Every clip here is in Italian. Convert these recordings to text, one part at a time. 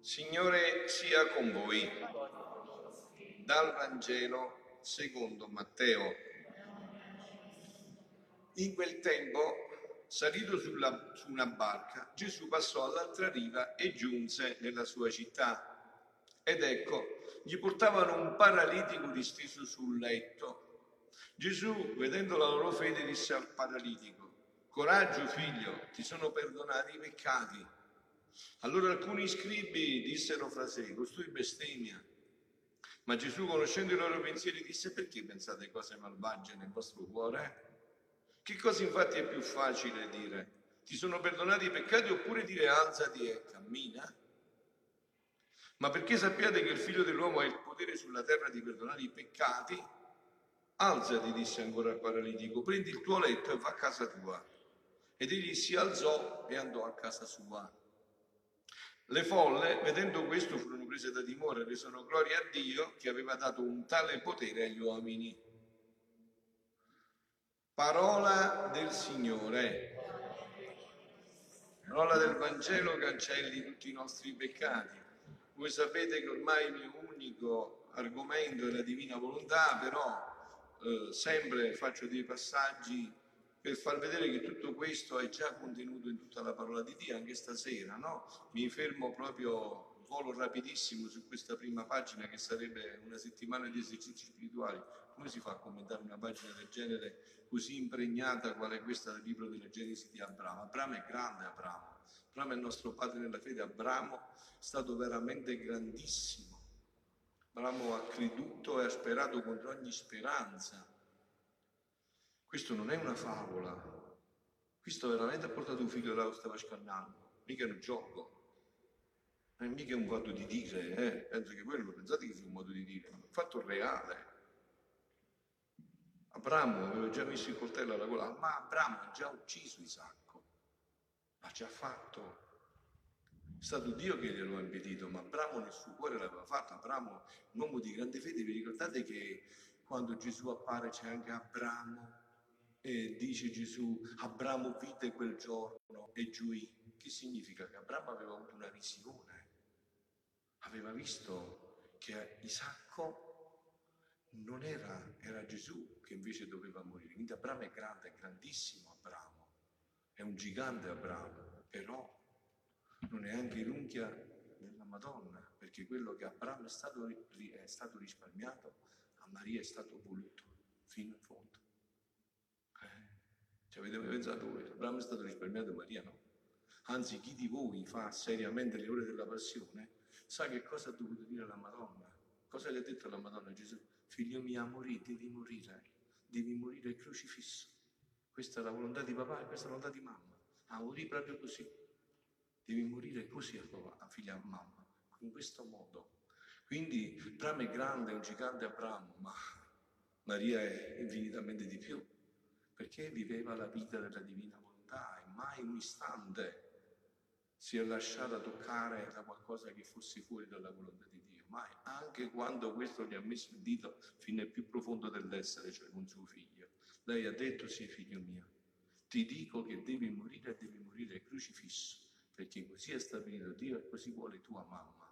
Signore sia con voi. Dal Vangelo secondo Matteo. In quel tempo, salito sulla, su una barca, Gesù passò all'altra riva e giunse nella sua città. Ed ecco, gli portavano un paralitico disteso sul letto. Gesù, vedendo la loro fede, disse al paralitico, Coraggio figlio, ti sono perdonati i peccati. Allora alcuni scribi dissero fra sé, costui bestemmia. Ma Gesù, conoscendo i loro pensieri, disse, perché pensate cose malvagie nel vostro cuore? Che cosa infatti è più facile dire? Ti sono perdonati i peccati oppure dire alzati e cammina? Ma perché sappiate che il figlio dell'uomo ha il potere sulla terra di perdonare i peccati? Alzati, disse ancora al paralitico, prendi il tuo letto e va a casa tua. Ed egli si alzò e andò a casa sua. Le folle, vedendo questo, furono prese da timore e resero gloria a Dio che aveva dato un tale potere agli uomini. Parola del Signore. Parola del Vangelo cancelli tutti i nostri peccati. Voi sapete che ormai il mio unico argomento è la divina volontà, però eh, sempre faccio dei passaggi per far vedere che tutto questo è già contenuto in tutta la parola di Dio, anche stasera, no? Mi fermo proprio, volo rapidissimo su questa prima pagina che sarebbe una settimana di esercizi spirituali. Come si fa a commentare una pagina del genere così impregnata quale questa del libro della Genesi di Abramo? Abramo è grande, Abramo. Abramo è il nostro padre nella fede, Abramo è stato veramente grandissimo. Abramo ha creduto e ha sperato contro ogni speranza questo non è una favola. Questo veramente ha portato un figlio là lo stava scannando. Mica è un gioco. Non è mica un modo di dire, eh? Penso che voi non lo pensate che sia un modo di dire, è un fatto reale. Abramo aveva già messo il coltello alla gola, ma Abramo ha già ucciso Isacco. L'ha già fatto. È stato Dio che glielo ha impedito, ma Abramo nel suo cuore l'aveva fatto. Abramo, un uomo di grande fede, vi ricordate che quando Gesù appare c'è anche Abramo e dice Gesù, Abramo vide quel giorno e giuì. Che significa? Che Abramo aveva avuto una visione, aveva visto che Isacco non era, era Gesù che invece doveva morire. Quindi Abramo è grande, è grandissimo Abramo, è un gigante Abramo, però non è anche l'unghia della Madonna, perché quello che Abramo è stato, è stato risparmiato, a Maria è stato voluto fino in fondo. Ci avete mai pensato voi? Abramo è stato risparmiato Maria no? Anzi, chi di voi fa seriamente le ore della passione sa che cosa ha dovuto dire alla Madonna. Cosa le ha detto alla Madonna Gesù? Figlio mio, morì, devi morire, devi morire crocifisso. Questa è la volontà di papà e questa è la volontà di mamma. Ah, morì proprio così. Devi morire così a papà, a figlia a mamma, in questo modo. Quindi Abramo è grande, è un gigante Abramo, ma Maria è infinitamente di più perché viveva la vita della divina volontà e mai un istante si è lasciata toccare da qualcosa che fosse fuori dalla volontà di Dio, mai, anche quando questo gli ha messo il dito fino al più profondo dell'essere, cioè con suo figlio. Lei ha detto, sì figlio mio, ti dico che devi morire e devi morire crocifisso, perché così è stabilito Dio e così vuole tua mamma,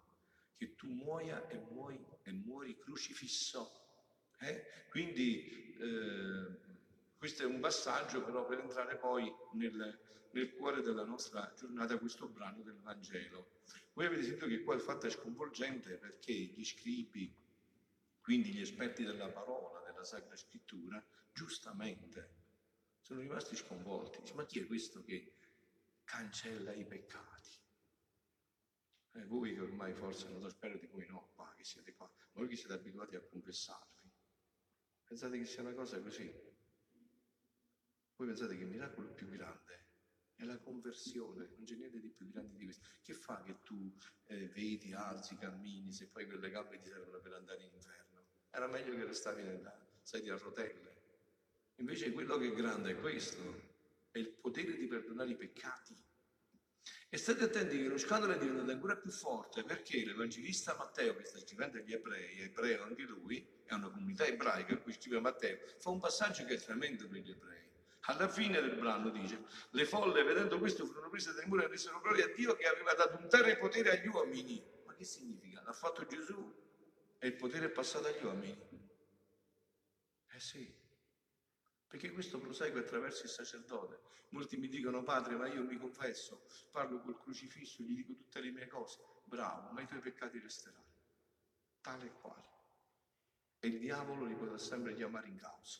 che tu muoia e, muoi, e muori crocifisso. Eh? Quindi eh, questo è un passaggio però per entrare poi nel, nel cuore della nostra giornata, questo brano del Vangelo. Voi avete sentito che qua il fatto è sconvolgente perché gli scribi, quindi gli esperti della parola, della Sacra Scrittura, giustamente sono rimasti sconvolti. Dice, ma chi è questo che cancella i peccati? Eh, voi che ormai forse non lo spero di voi no, qua che siete qua, voi che siete abituati a confessarvi, pensate che sia una cosa così? Voi pensate che il miracolo più grande è la conversione, non c'è niente di più grande di questo. Che fa che tu eh, vedi, alzi, cammini, se poi quelle gambe ti servono per andare in inferno? Era meglio che restavi nella sedia a rotelle. Invece quello che è grande è questo, è il potere di perdonare i peccati. E state attenti che lo scandalo è diventato ancora più forte perché l'Evangelista Matteo, che sta scrivendo agli ebrei, ebreo anche lui, è una comunità ebraica in cui scrive Matteo, fa un passaggio che è tremendo per gli ebrei. Alla fine del brano dice, le folle vedendo questo furono prese da temore e resero gloria a Dio che aveva dato un tale potere agli uomini. Ma che significa? L'ha fatto Gesù e il potere è passato agli uomini. Eh sì, perché questo prosegue attraverso il sacerdote. Molti mi dicono, padre, ma io mi confesso, parlo col crocifisso, gli dico tutte le mie cose. Bravo, ma i tuoi peccati resteranno, tale e quale. E il diavolo li potrà sempre chiamare in causa.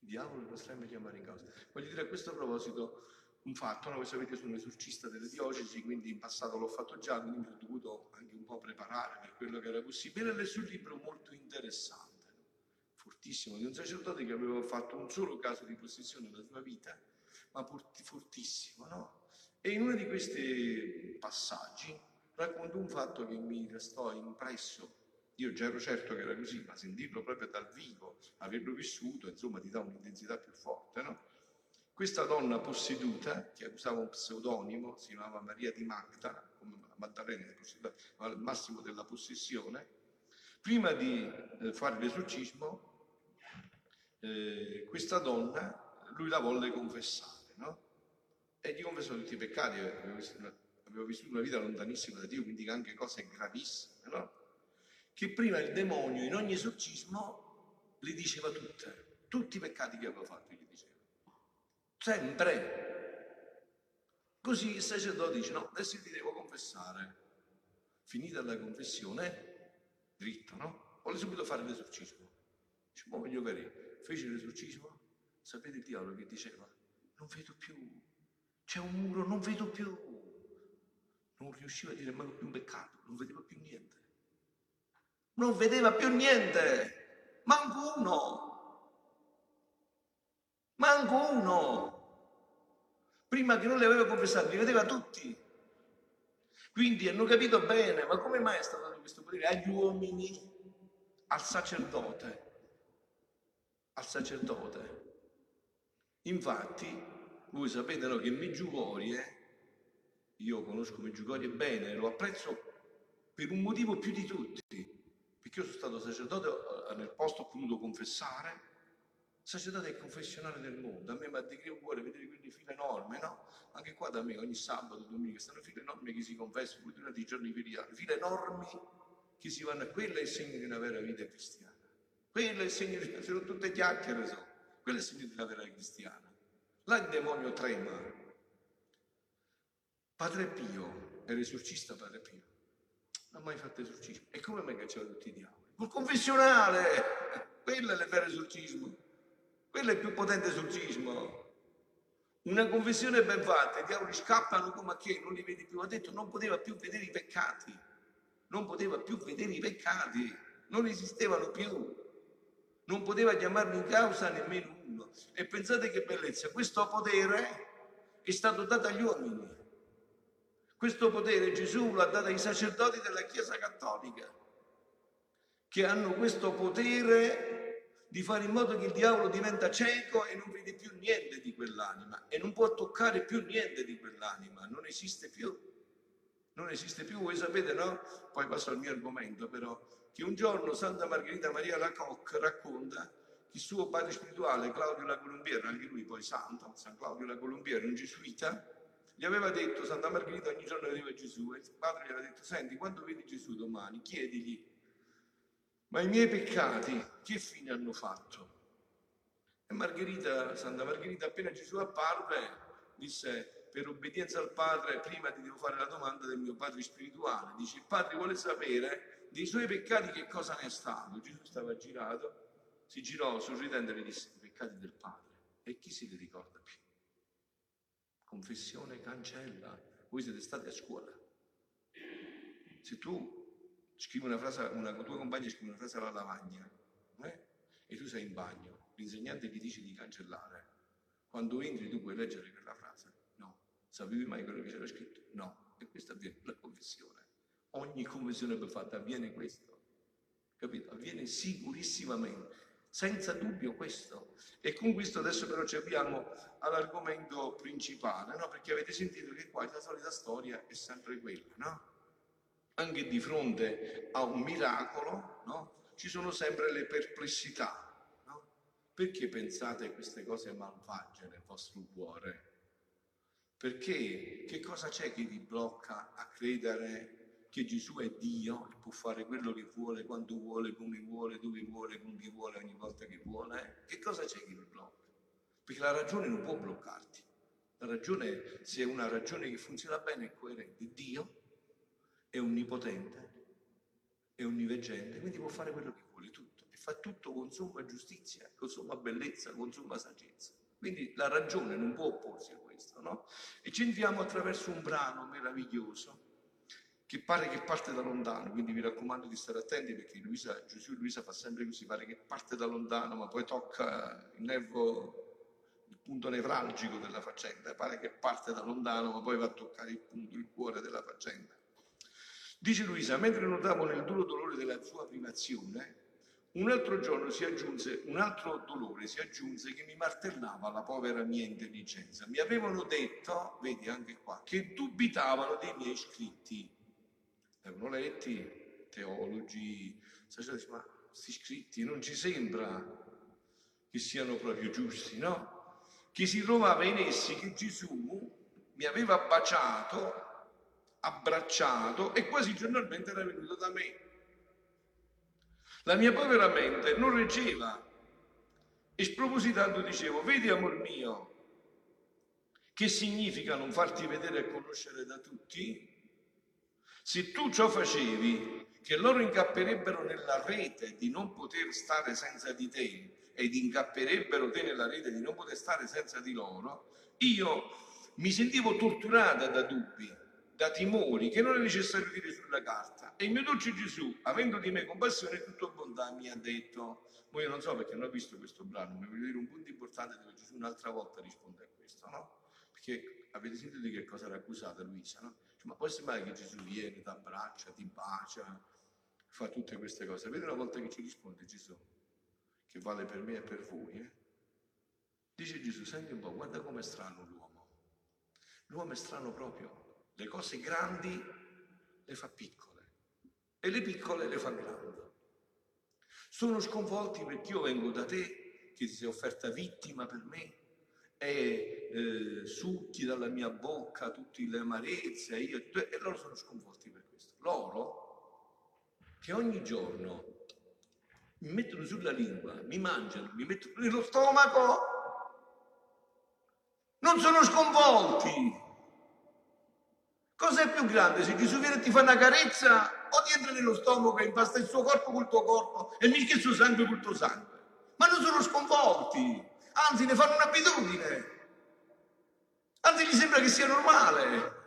Diavolo li potrà sempre chiamare in causa. Voglio dire a questo proposito un fatto, no? voi sapete sono esorcista delle diocesi, quindi in passato l'ho fatto già, quindi mi ho dovuto anche un po' preparare per quello che era possibile. E lessi un libro molto interessante, fortissimo, di un sacerdote che aveva fatto un solo caso di possessione nella sua vita, ma fortissimo, no? E in uno di questi passaggi racconta un fatto che mi restò impresso io già ero certo che era così, ma sentirlo proprio dal vivo, averlo vissuto, insomma, ti dà un'intensità più forte, no? Questa donna posseduta, che usava un pseudonimo, si chiamava Maria di Magda, come Maddalena, al massimo della possessione, prima di eh, fare l'esorcismo, eh, questa donna, lui la volle confessare, no? E gli confessò tutti i peccati, aveva vissuto una vita lontanissima da Dio, quindi anche cose gravissime, no? Che prima il demonio in ogni esorcismo le diceva tutte, tutti i peccati che aveva fatto gli diceva. Sempre. Così il sacerdote dice, no, adesso ti devo confessare. Finita la confessione, dritto, no? Vuole subito fare l'esorcismo. Dice, ma voglio vedere. Fece l'esorcismo, sapete il diavolo che diceva? Non vedo più, c'è un muro, non vedo più. Non riusciva a dire mai più un peccato, non vedeva più niente non vedeva più niente, manco uno, manco uno. Prima che non li aveva confessati, li vedeva tutti. Quindi hanno capito bene, ma come mai è stato dato questo potere agli uomini, al sacerdote? Al sacerdote. Infatti, voi sapete no, che Meggiugorie, io conosco Meggiugorie bene, lo apprezzo per un motivo più di tutti perché io sono stato sacerdote eh, nel posto, ho potuto confessare. Sacerdote il confessionale del mondo. A me mi ha un cuore vedere quelle file enormi, no? Anche qua da me ogni sabato, domenica, stanno file enormi che si confessano durante i giorni feriali, file enormi che si vanno a... Quello è il segno di una vera vita cristiana. Quello è il segno di... sono tutte chiacchiere, so. Quello è il segno di una vera cristiana. Là il demonio trema. Padre Pio, era esorcista Padre Pio non ha mai fatto esorcismo. E come mai cacciava tutti i diavoli? Col confessionale! Quello è il vero esorcismo. Quello è il più potente esorcismo. Una confessione ben fatta, i diavoli scappano come a che non li vedi più. Ha detto non poteva più vedere i peccati. Non poteva più vedere i peccati. Non esistevano più. Non poteva chiamarli in causa nemmeno uno. E pensate che bellezza, questo potere è stato dato agli uomini questo potere Gesù l'ha dato ai sacerdoti della Chiesa Cattolica, che hanno questo potere di fare in modo che il diavolo diventa cieco e non vede più niente di quell'anima e non può toccare più niente di quell'anima, non esiste più. Non esiste più, voi sapete, no? Poi passo al mio argomento, però, che un giorno Santa Margherita Maria Lacocque racconta che il suo padre spirituale, Claudio La Colombiera, anche lui poi santo, San Claudio La Colombiera, un gesuita, gli aveva detto, Santa Margherita ogni giorno vedeva Gesù e il padre gli aveva detto, senti, quando vedi Gesù domani, chiedigli, ma i miei peccati che fine hanno fatto? E Margherita, Santa Margherita, appena Gesù apparve, disse, per obbedienza al Padre, prima ti devo fare la domanda del mio Padre spirituale. Dice, il Padre vuole sapere dei suoi peccati che cosa ne è stato. Gesù stava girato, si girò sorridendo e gli disse, i peccati del Padre. E chi si li ricorda più? Confessione cancella. Voi siete stati a scuola. Se tu scrivi una frase, una tua compagna scrive una frase alla lavagna eh? e tu sei in bagno, l'insegnante ti dice di cancellare. Quando entri tu puoi leggere quella frase? No. Sapevi mai quello che c'era scritto? No. E questo avviene la confessione. Ogni confessione ben fatta avviene questo. Capito? Avviene sicurissimamente. Senza dubbio questo. E con questo adesso però ci abbiamo all'argomento principale, no? Perché avete sentito che qua la solita storia è sempre quella, no? Anche di fronte a un miracolo, no? Ci sono sempre le perplessità, no? Perché pensate queste cose malvagie nel vostro cuore? Perché che cosa c'è che vi blocca a credere che Gesù è Dio e può fare quello che vuole, quando vuole, come vuole, dove vuole, con chi vuole, ogni volta che vuole? Che cosa c'è che vi blocca? Perché la ragione non può bloccarti. La ragione, se è una ragione che funziona bene, è coerente. Dio è onnipotente, è onniveggente, quindi può fare quello che vuole, tutto. E fa tutto con somma giustizia, con somma bellezza, con somma saggezza. Quindi la ragione non può opporsi a questo, no? E ci entriamo attraverso un brano meraviglioso che pare che parte da lontano, quindi vi raccomando di stare attenti perché Luisa, Gesù Luisa fa sempre così, pare che parte da lontano ma poi tocca il nervo, il punto nevralgico della faccenda, pare che parte da lontano ma poi va a toccare il punto, il cuore della faccenda. Dice Luisa, mentre notavo nel duro dolore della sua privazione, un altro giorno si aggiunse, un altro dolore si aggiunse che mi martellava la povera mia intelligenza. Mi avevano detto, vedi anche qua, che dubitavano dei miei scritti avevano letti, teologi, sacerdoti, ma questi scritti non ci sembra che siano proprio giusti, no? Che si trovava in essi che Gesù mi aveva baciato, abbracciato e quasi giornalmente era venuto da me. La mia povera mente non reggeva e spropositando dicevo, vedi amor mio, che significa non farti vedere e conoscere da tutti? Se tu ciò facevi, che loro incapperebbero nella rete di non poter stare senza di te ed incapperebbero te nella rete di non poter stare senza di loro, io mi sentivo torturata da dubbi, da timori che non è necessario dire sulla carta. E il mio dolce Gesù, avendo di me compassione e tutta bontà, mi ha detto, voi non so perché non ho visto questo brano, ma voglio dire un punto importante dove Gesù un'altra volta risponde a questo, no? Perché avete sentito di che cosa era accusata Luisa, no? Ma può sembrare che Gesù viene, ti abbraccia, ti bacia, fa tutte queste cose. Vedi una volta che ci risponde Gesù, che vale per me e per voi, eh? dice Gesù, senti un po', guarda com'è strano l'uomo. L'uomo è strano proprio, le cose grandi le fa piccole e le piccole le fa grandi. Sono sconvolti perché io vengo da te, che ti sei offerta vittima per me, e eh, succhi dalla mia bocca tutte le amarezze, io, e loro sono sconvolti per questo. Loro che ogni giorno mi mettono sulla lingua, mi mangiano, mi mettono nello stomaco, non sono sconvolti. Cos'è più grande? Se Gesù viene e ti fa una carezza o ti entra nello stomaco e impasta il suo corpo col tuo corpo e mischia il suo sangue col tuo sangue? Ma non sono sconvolti anzi ne fanno un'abitudine, anzi gli sembra che sia normale.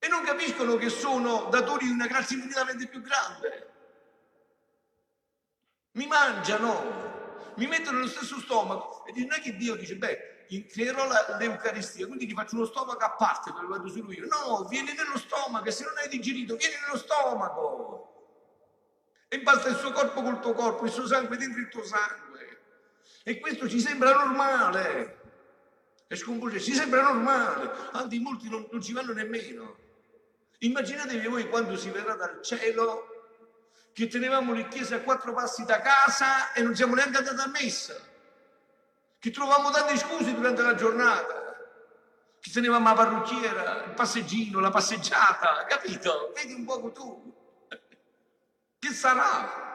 E non capiscono che sono datori di una grazia infinitamente più grande. Mi mangiano, mi mettono nello stesso stomaco e non è che Dio dice, beh, creerò l'Eucaristia, quindi ti faccio uno stomaco a parte dove vado solo io. No, vieni nello stomaco e se non hai digerito, vieni nello stomaco e basta il suo corpo col tuo corpo, il suo sangue dentro il tuo sangue. E questo ci sembra normale. E sconvolge, ci sembra normale, anzi molti non, non ci vanno nemmeno. Immaginatevi voi quando si verrà dal cielo che tenevamo le chiese a quattro passi da casa e non siamo neanche andati a messa, che trovavamo tante scuse durante la giornata, che tenevamo la parrucchiera, il passeggino, la passeggiata, capito? Vedi un poco tu. Che sarà?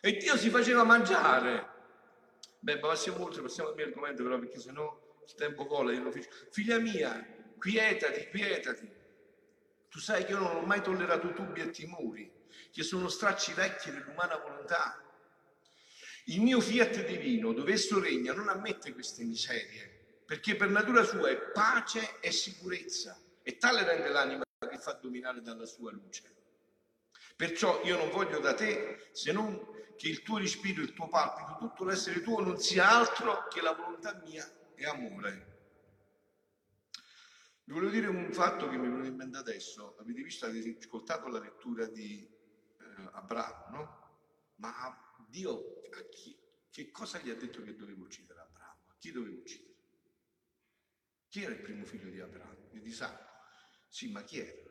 E Dio si faceva mangiare. Beh, passiamo oltre, passiamo al mio argomento però perché sennò il tempo vola, io lo faccio. Figlia mia, quietati, quietati. Tu sai che io non ho mai tollerato dubbi e timori, che sono stracci vecchi dell'umana volontà. Il mio fiat divino, dove esso regna, non ammette queste miserie, perché per natura sua è pace e sicurezza, e tale rende l'anima che fa dominare dalla sua luce. Perciò io non voglio da te se non che il tuo respiro, il tuo palpito, tutto l'essere tuo non sia altro che la volontà mia e amore. Vi voglio dire un fatto che mi venuto in mente adesso. Avete visto, avete ascoltato la lettura di eh, Abramo, no? Ma Dio a chi, che cosa gli ha detto che doveva uccidere Abramo? A chi doveva uccidere? Chi era il primo figlio di Abramo? Di Isacco. Sì, ma chi era?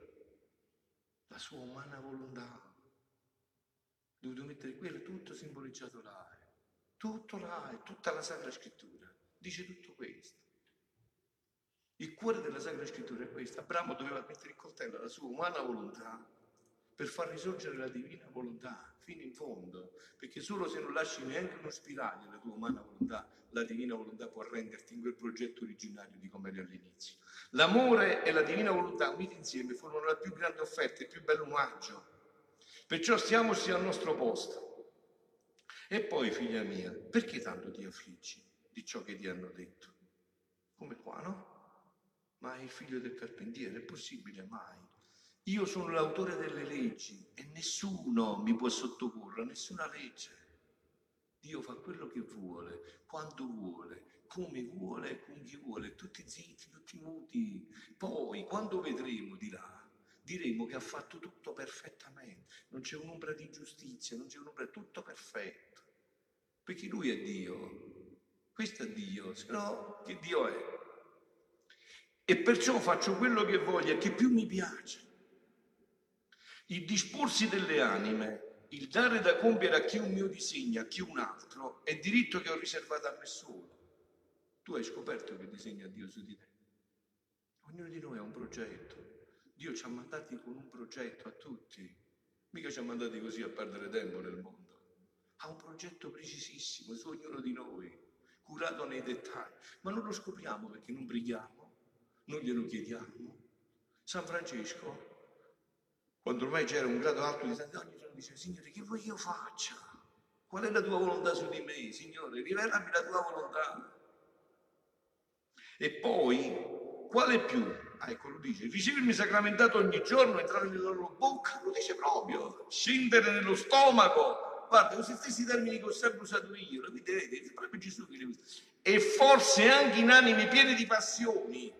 La sua umana volontà. Dovuto mettere quello tutto simboleggiato là. Tutto là, è tutta la Sacra Scrittura. Dice tutto questo. Il cuore della Sacra Scrittura è questo. Abramo doveva mettere il coltello alla sua umana volontà per far risorgere la divina volontà fino in fondo, perché solo se non lasci neanche uno spiraglio alla tua umana volontà, la divina volontà può renderti in quel progetto originario di come eri all'inizio. L'amore e la divina volontà uniti insieme formano la più grande offerta, il più bello omaggio. Perciò stiamoci al nostro posto. E poi, figlia mia, perché tanto ti affliggi di ciò che ti hanno detto? Come qua, no? Ma il figlio del carpentiere, è possibile mai? Io sono l'autore delle leggi e nessuno mi può sottoporre a nessuna legge. Dio fa quello che vuole, quando vuole, come vuole, con chi vuole, tutti zitti, tutti muti. Poi, quando vedremo di là, diremo che ha fatto tutto perfettamente, non c'è un'ombra di giustizia, non c'è un'ombra, è tutto perfetto. Perché lui è Dio, questo è Dio, se no che Dio è? E perciò faccio quello che voglio e che più mi piace. Il disporsi delle anime, il dare da compiere a chi un mio disegno, a chi un altro, è diritto che ho riservato a me solo. Tu hai scoperto che disegna Dio su di te. Ognuno di noi ha un progetto. Dio ci ha mandati con un progetto a tutti. Mica ci ha mandati così a perdere tempo nel mondo. Ha un progetto precisissimo su ognuno di noi, curato nei dettagli. Ma non lo scopriamo perché non preghiamo, non glielo chiediamo. San Francesco quando ormai c'era un grado alto di santità, ogni giorno diceva, Signore, che vuoi io faccia? Qual è la tua volontà su di me, Signore? Rivelami la tua volontà. E poi, quale più? Ah, ecco, lo dice, ricevermi sacramentato ogni giorno, entrare nella loro bocca, lo dice proprio, scendere nello stomaco. Guarda, questi stessi termini che ho sempre usato io, lo vedete, è proprio Gesù che li usa. E forse anche in anime piene di passioni,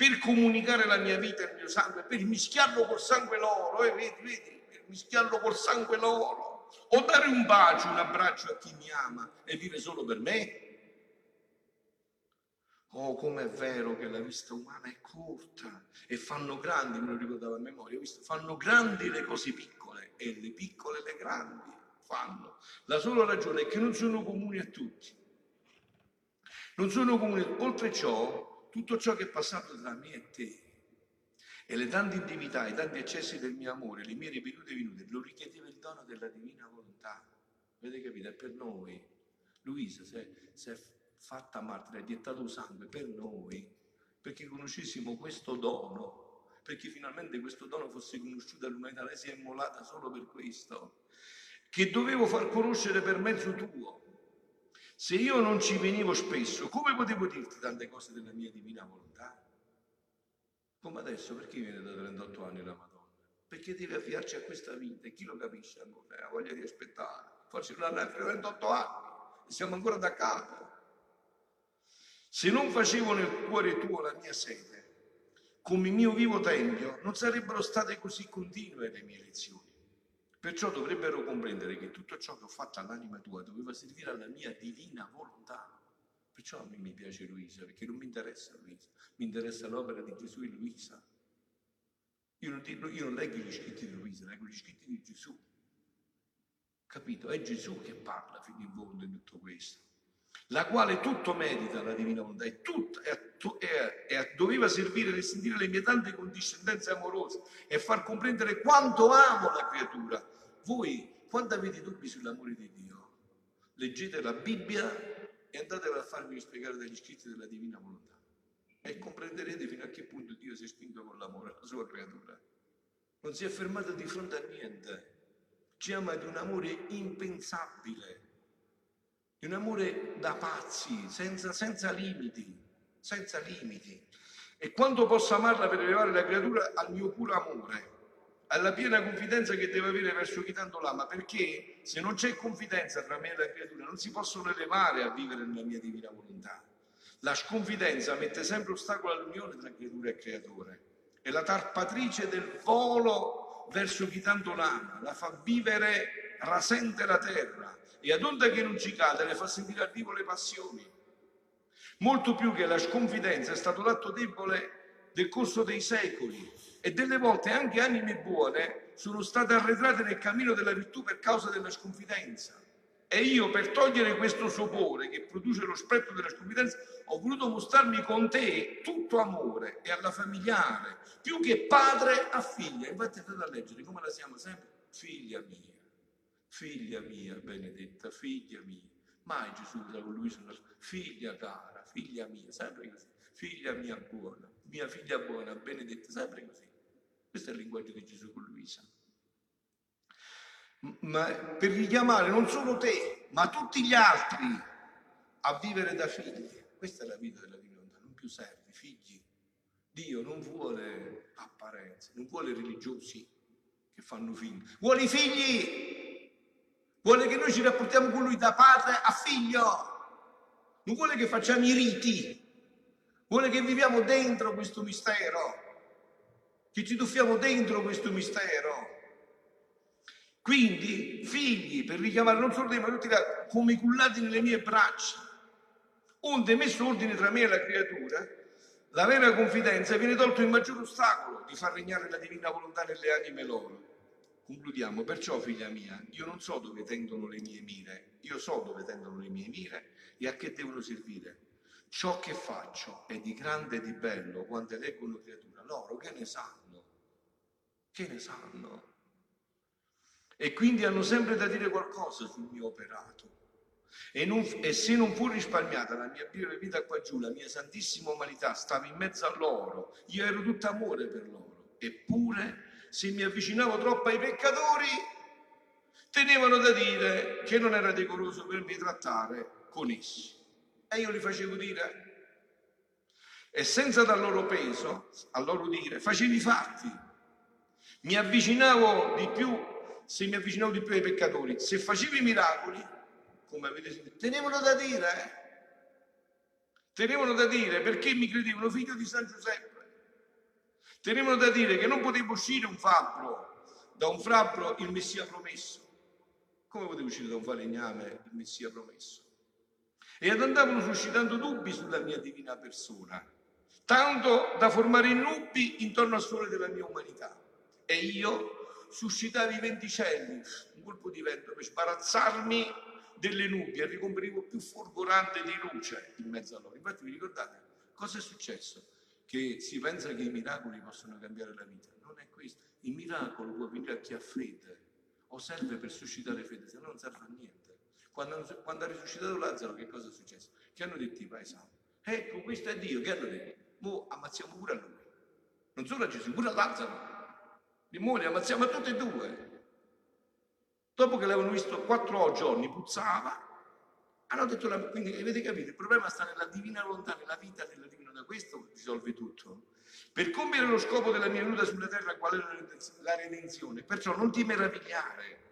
per comunicare la mia vita e il mio sangue, per mischiarlo col sangue loro, eh, vedi, vedi, per mischiarlo col sangue loro, o dare un bacio, un abbraccio a chi mi ama e vive solo per me. Oh, com'è vero che la vista umana è corta e fanno grandi, me lo ricordavo a memoria, visto, fanno grandi le cose piccole e le piccole le grandi fanno. La sola ragione è che non sono comuni a tutti. Non sono comuni. Oltre ciò, tutto ciò che è passato tra me e te e le tante intimità, i tanti eccessi del mio amore, le mie ripetute venute, lo richiedeva il dono della divina volontà. Avete capito? È per noi. Luisa si è, si è fatta martire, ha gettato sangue per noi, perché conoscessimo questo dono, perché finalmente questo dono fosse conosciuto all'umanità. Lei si è immolata solo per questo, che dovevo far conoscere per mezzo tuo se io non ci venivo spesso, come potevo dirti tante cose della mia divina volontà? Come adesso, perché viene da 38 anni la Madonna? Perché deve avviarci a questa vita e chi lo capisce ancora? Ha voglia di aspettare. Forse non hanno 38 anni e siamo ancora da capo. Se non facevo nel cuore tuo la mia sede, come mio vivo tempio, non sarebbero state così continue le mie lezioni. Perciò dovrebbero comprendere che tutto ciò che ho fatto all'anima tua doveva servire alla mia divina volontà. Perciò a me mi piace Luisa, perché non mi interessa Luisa, mi interessa l'opera di Gesù e Luisa. Io non, io non leggo gli scritti di Luisa, leggo gli scritti di Gesù. Capito? È Gesù che parla fino in fondo in tutto questo la quale tutto merita la divina volontà e, tutto, e, e, e, doveva servire nel sentire le mie tante condiscendenze amorose e far comprendere quanto amo la creatura. Voi, quando avete dubbi sull'amore di Dio, leggete la Bibbia e andatela a farvi spiegare dagli scritti della divina volontà e comprenderete fino a che punto Dio si è spinto con l'amore alla sua creatura. Non si è fermato di fronte a niente, ci ama di un amore impensabile di un amore da pazzi, senza, senza limiti, senza limiti. E quanto posso amarla per elevare la creatura al mio puro amore, alla piena confidenza che deve avere verso chi tanto l'ama, perché se non c'è confidenza tra me e la creatura non si possono elevare a vivere nella mia divina volontà. La sconfidenza mette sempre ostacolo all'unione tra creatura e creatore. È la tarpatrice del volo verso chi tanto l'ama, la fa vivere rasente la terra e ad onda che non ci cade le fa sentire al vivo le passioni. Molto più che la sconfidenza è stato l'atto debole del corso dei secoli e delle volte anche anime buone sono state arretrate nel cammino della virtù per causa della sconfidenza. E io per togliere questo sopore che produce lo spettro della sconfidenza ho voluto mostrarmi con te tutto amore e alla familiare, più che padre a figlia. Infatti andate a leggere come la siamo sempre, figlia mia, figlia mia benedetta, figlia mia. Mai Gesù da con lui sono figlia cara, figlia mia, sempre così, figlia mia buona, mia figlia buona, benedetta, sempre così. Questo è il linguaggio di Gesù con Luisa. Ma per richiamare non solo te, ma tutti gli altri a vivere da figli. Questa è la vita della divinità, non più servi, figli. Dio non vuole apparenze, non vuole religiosi che fanno figli, vuole i figli. Vuole che noi ci rapportiamo con lui da padre a figlio. Non vuole che facciamo i riti. Vuole che viviamo dentro questo mistero. Che ci tuffiamo dentro questo mistero. Quindi, figli, per richiamare non solo te, ma tutti come cullati nelle mie braccia onde messo ordine tra me e la creatura, la vera confidenza viene tolto il maggior ostacolo di far regnare la divina volontà nelle anime loro. Concludiamo, perciò figlia mia, io non so dove tendono le mie mire, io so dove tendono le mie mire e a che devono servire. Ciò che faccio è di grande e di bello quando eleggono creatura, loro che ne sanno? Che ne sanno? E quindi hanno sempre da dire qualcosa sul mio operato. E, non, e, se non fu risparmiata la mia breve vita qua giù, la mia santissima umanità stava in mezzo a loro, io ero tutto amore per loro. Eppure, se mi avvicinavo troppo ai peccatori, tenevano da dire che non era decoroso per me trattare con essi. E io li facevo dire. E senza dar loro peso, a loro dire, facevi fatti. Mi avvicinavo di più, se mi avvicinavo di più ai peccatori, se facevi i miracoli, come avete sentito, tenevano da dire, eh? tenevano da dire perché mi credevano figlio di San Giuseppe. Tenevano da dire che non poteva uscire un fabbro, da un fabbro il Messia promesso. Come poteva uscire da un falegname il Messia promesso? E andavano suscitando dubbi sulla mia divina persona, tanto da formare nubi intorno al sole della mia umanità. E io suscitavo i venticelli, un colpo di vento per sbarazzarmi delle nubi e ricomparivo più folgorante di luce in mezzo a loro. Infatti vi ricordate cosa è successo? Che si pensa che i miracoli possono cambiare la vita. Non è questo. Il miracolo può venire a chi ha fede o serve per suscitare fede, se no non serve a niente. Quando, quando ha risuscitato Lazzaro che cosa è successo? Che hanno detto i paesani? Ecco, questo è Dio. Che hanno detto? Mo ammazziamo pure a lui. Non solo a Gesù, pure a Lazzaro. Li ammazziamo a tutti e due. Dopo che l'avevano visto quattro giorni, puzzava, hanno detto, quindi avete capito, il problema sta nella divina volontà, nella vita della divina, da questo risolve tutto. Per compiere lo scopo della mia venuta sulla terra, qual è la redenzione? Perciò non ti meravigliare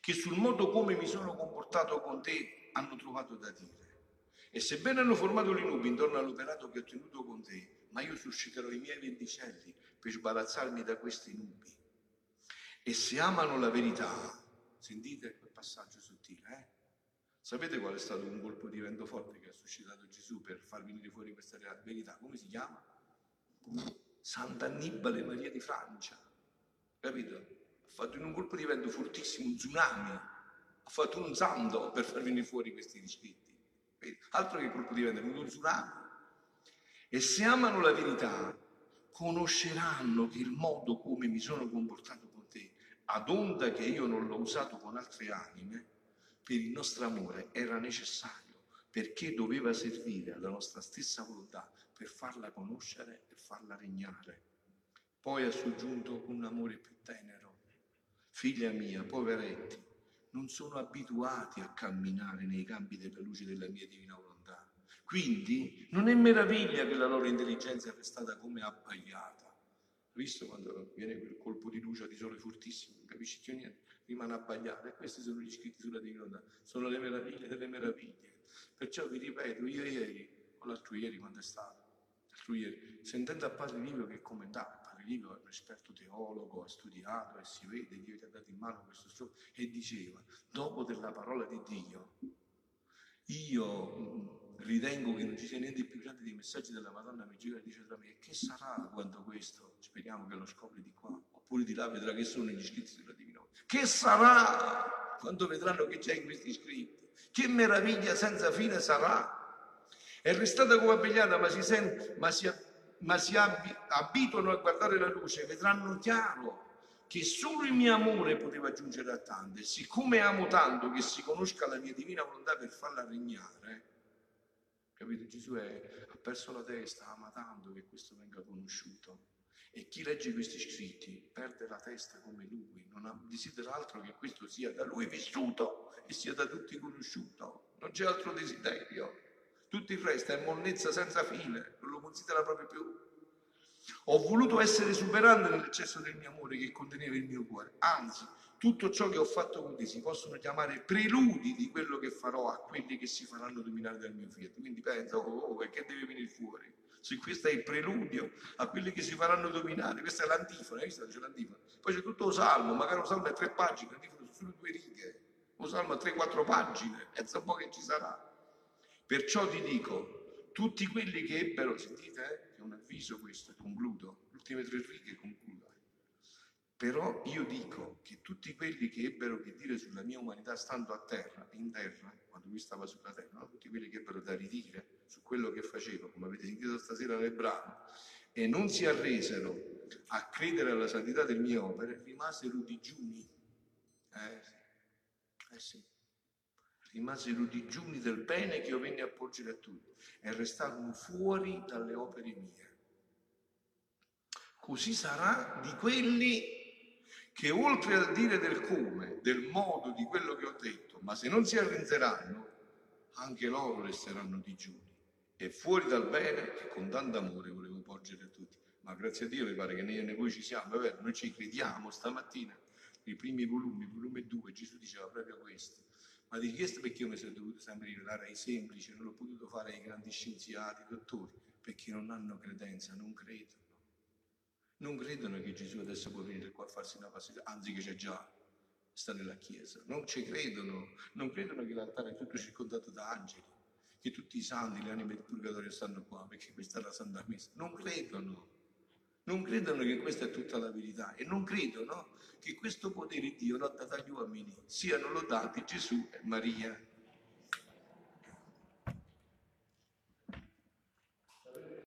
che sul modo come mi sono comportato con te hanno trovato da dire. E sebbene hanno formato le nubi intorno all'operato che ho tenuto con te, ma io susciterò i miei venticelli per sbarazzarmi da queste nubi e se amano la verità, sentite quel passaggio sottile, eh? Sapete qual è stato un colpo di vento forte che ha suscitato Gesù per far venire fuori questa verità? Come si chiama? Sant'Annibale Maria di Francia, capito? Ha fatto in un colpo di vento fortissimo un tsunami, ha fatto un santo per far venire fuori questi riscritti. Altro che colpo di vento, è un tsunami. E se amano la verità, conosceranno che il modo come mi sono comportato ad onda che io non l'ho usato con altre anime, per il nostro amore era necessario, perché doveva servire alla nostra stessa volontà per farla conoscere e farla regnare. Poi ha soggiunto un amore più tenero. Figlia mia, poveretti, non sono abituati a camminare nei campi della luce della mia divina volontà. Quindi non è meraviglia che la loro intelligenza è restata come abbagliata visto quando viene quel colpo di luce di sole fortissimo, non capisci più niente, rimane abbagliato. E questi sono gli scritti sulla divinità, sono le meraviglie delle meraviglie. Perciò vi ripeto, io ieri, o l'altro ieri quando è stato, l'altro ieri, sentendo a Padre Livio che commentava, Padre Liva è un esperto teologo, ha studiato e si vede, Dio gli ha dato in mano questo strumento, e diceva, dopo della parola di Dio, io ritengo che non ci sia niente più grande dei messaggi della Madonna mi gira e dice tra me, che sarà quando questo, speriamo che lo scopri di qua, oppure di là vedrà che sono gli scritti della Divina Che sarà quando vedranno che c'è in questi scritti? Che meraviglia senza fine sarà? È restata come abbegliata, ma si, sente, ma si, ma si abituano a guardare la luce, vedranno chiaro che solo il mio amore poteva giungere a tante. Siccome amo tanto che si conosca la mia divina volontà per farla regnare, capito? Gesù è, ha perso la testa, ama tanto che questo venga conosciuto. E chi legge questi scritti perde la testa come lui, non desidera altro che questo sia da lui vissuto e sia da tutti conosciuto. Non c'è altro desiderio. Tutto il resto è monnezza senza fine, non lo considera proprio più. Ho voluto essere superante nell'eccesso del mio amore che conteneva il mio cuore. Anzi, tutto ciò che ho fatto con te si possono chiamare preludi di quello che farò a quelli che si faranno dominare dal mio fiat. Quindi pensa, oh, oh, che deve venire fuori? Se questo è il preludio a quelli che si faranno dominare, questa è l'antifona, hai visto? C'è l'antifona. Poi c'è tutto lo salmo, magari lo salmo è tre pagine, l'antifona sono solo due righe, lo salmo è tre, quattro pagine, pensa un po' che ci sarà. Perciò ti dico, tutti quelli che ebbero, sentite, eh, è un avviso questo, concludo, le ultime tre righe concludo. Però io dico che tutti quelli che ebbero che dire sulla mia umanità stando a terra, in terra, quando lui stava sulla terra, tutti quelli che ebbero da ridire su quello che facevo, come avete sentito stasera nel brano, e non si arresero a credere alla santità delle mie opere, rimasero digiuni. Eh. Eh sì rimasero digiuni del bene che io venni a porgere a tutti e restarono fuori dalle opere mie. Così sarà di quelli che oltre al dire del come, del modo di quello che ho detto, ma se non si arrenderanno, anche loro resteranno digiuni e fuori dal bene che con tanto amore volevo porgere a tutti. Ma grazie a Dio mi pare che noi voi ci siamo, è vero, noi ci crediamo stamattina, i primi volumi, volume 2, Gesù diceva proprio questo ma di chiesto perché io mi sono dovuto sempre rivelare ai semplici, non l'ho potuto fare ai grandi scienziati, dottori, perché non hanno credenza, non credono. Non credono che Gesù adesso può venire qua a farsi una passeggiata, anzi che c'è già, sta nella Chiesa. Non ci credono, non credono che l'altare è tutto circondato da angeli, che tutti i santi, le anime del purgatorio stanno qua, perché questa è la Santa Messa. Non credono. Non credono che questa è tutta la verità e non credono che questo potere Dio l'ha dato agli uomini, siano lodati Gesù e Maria.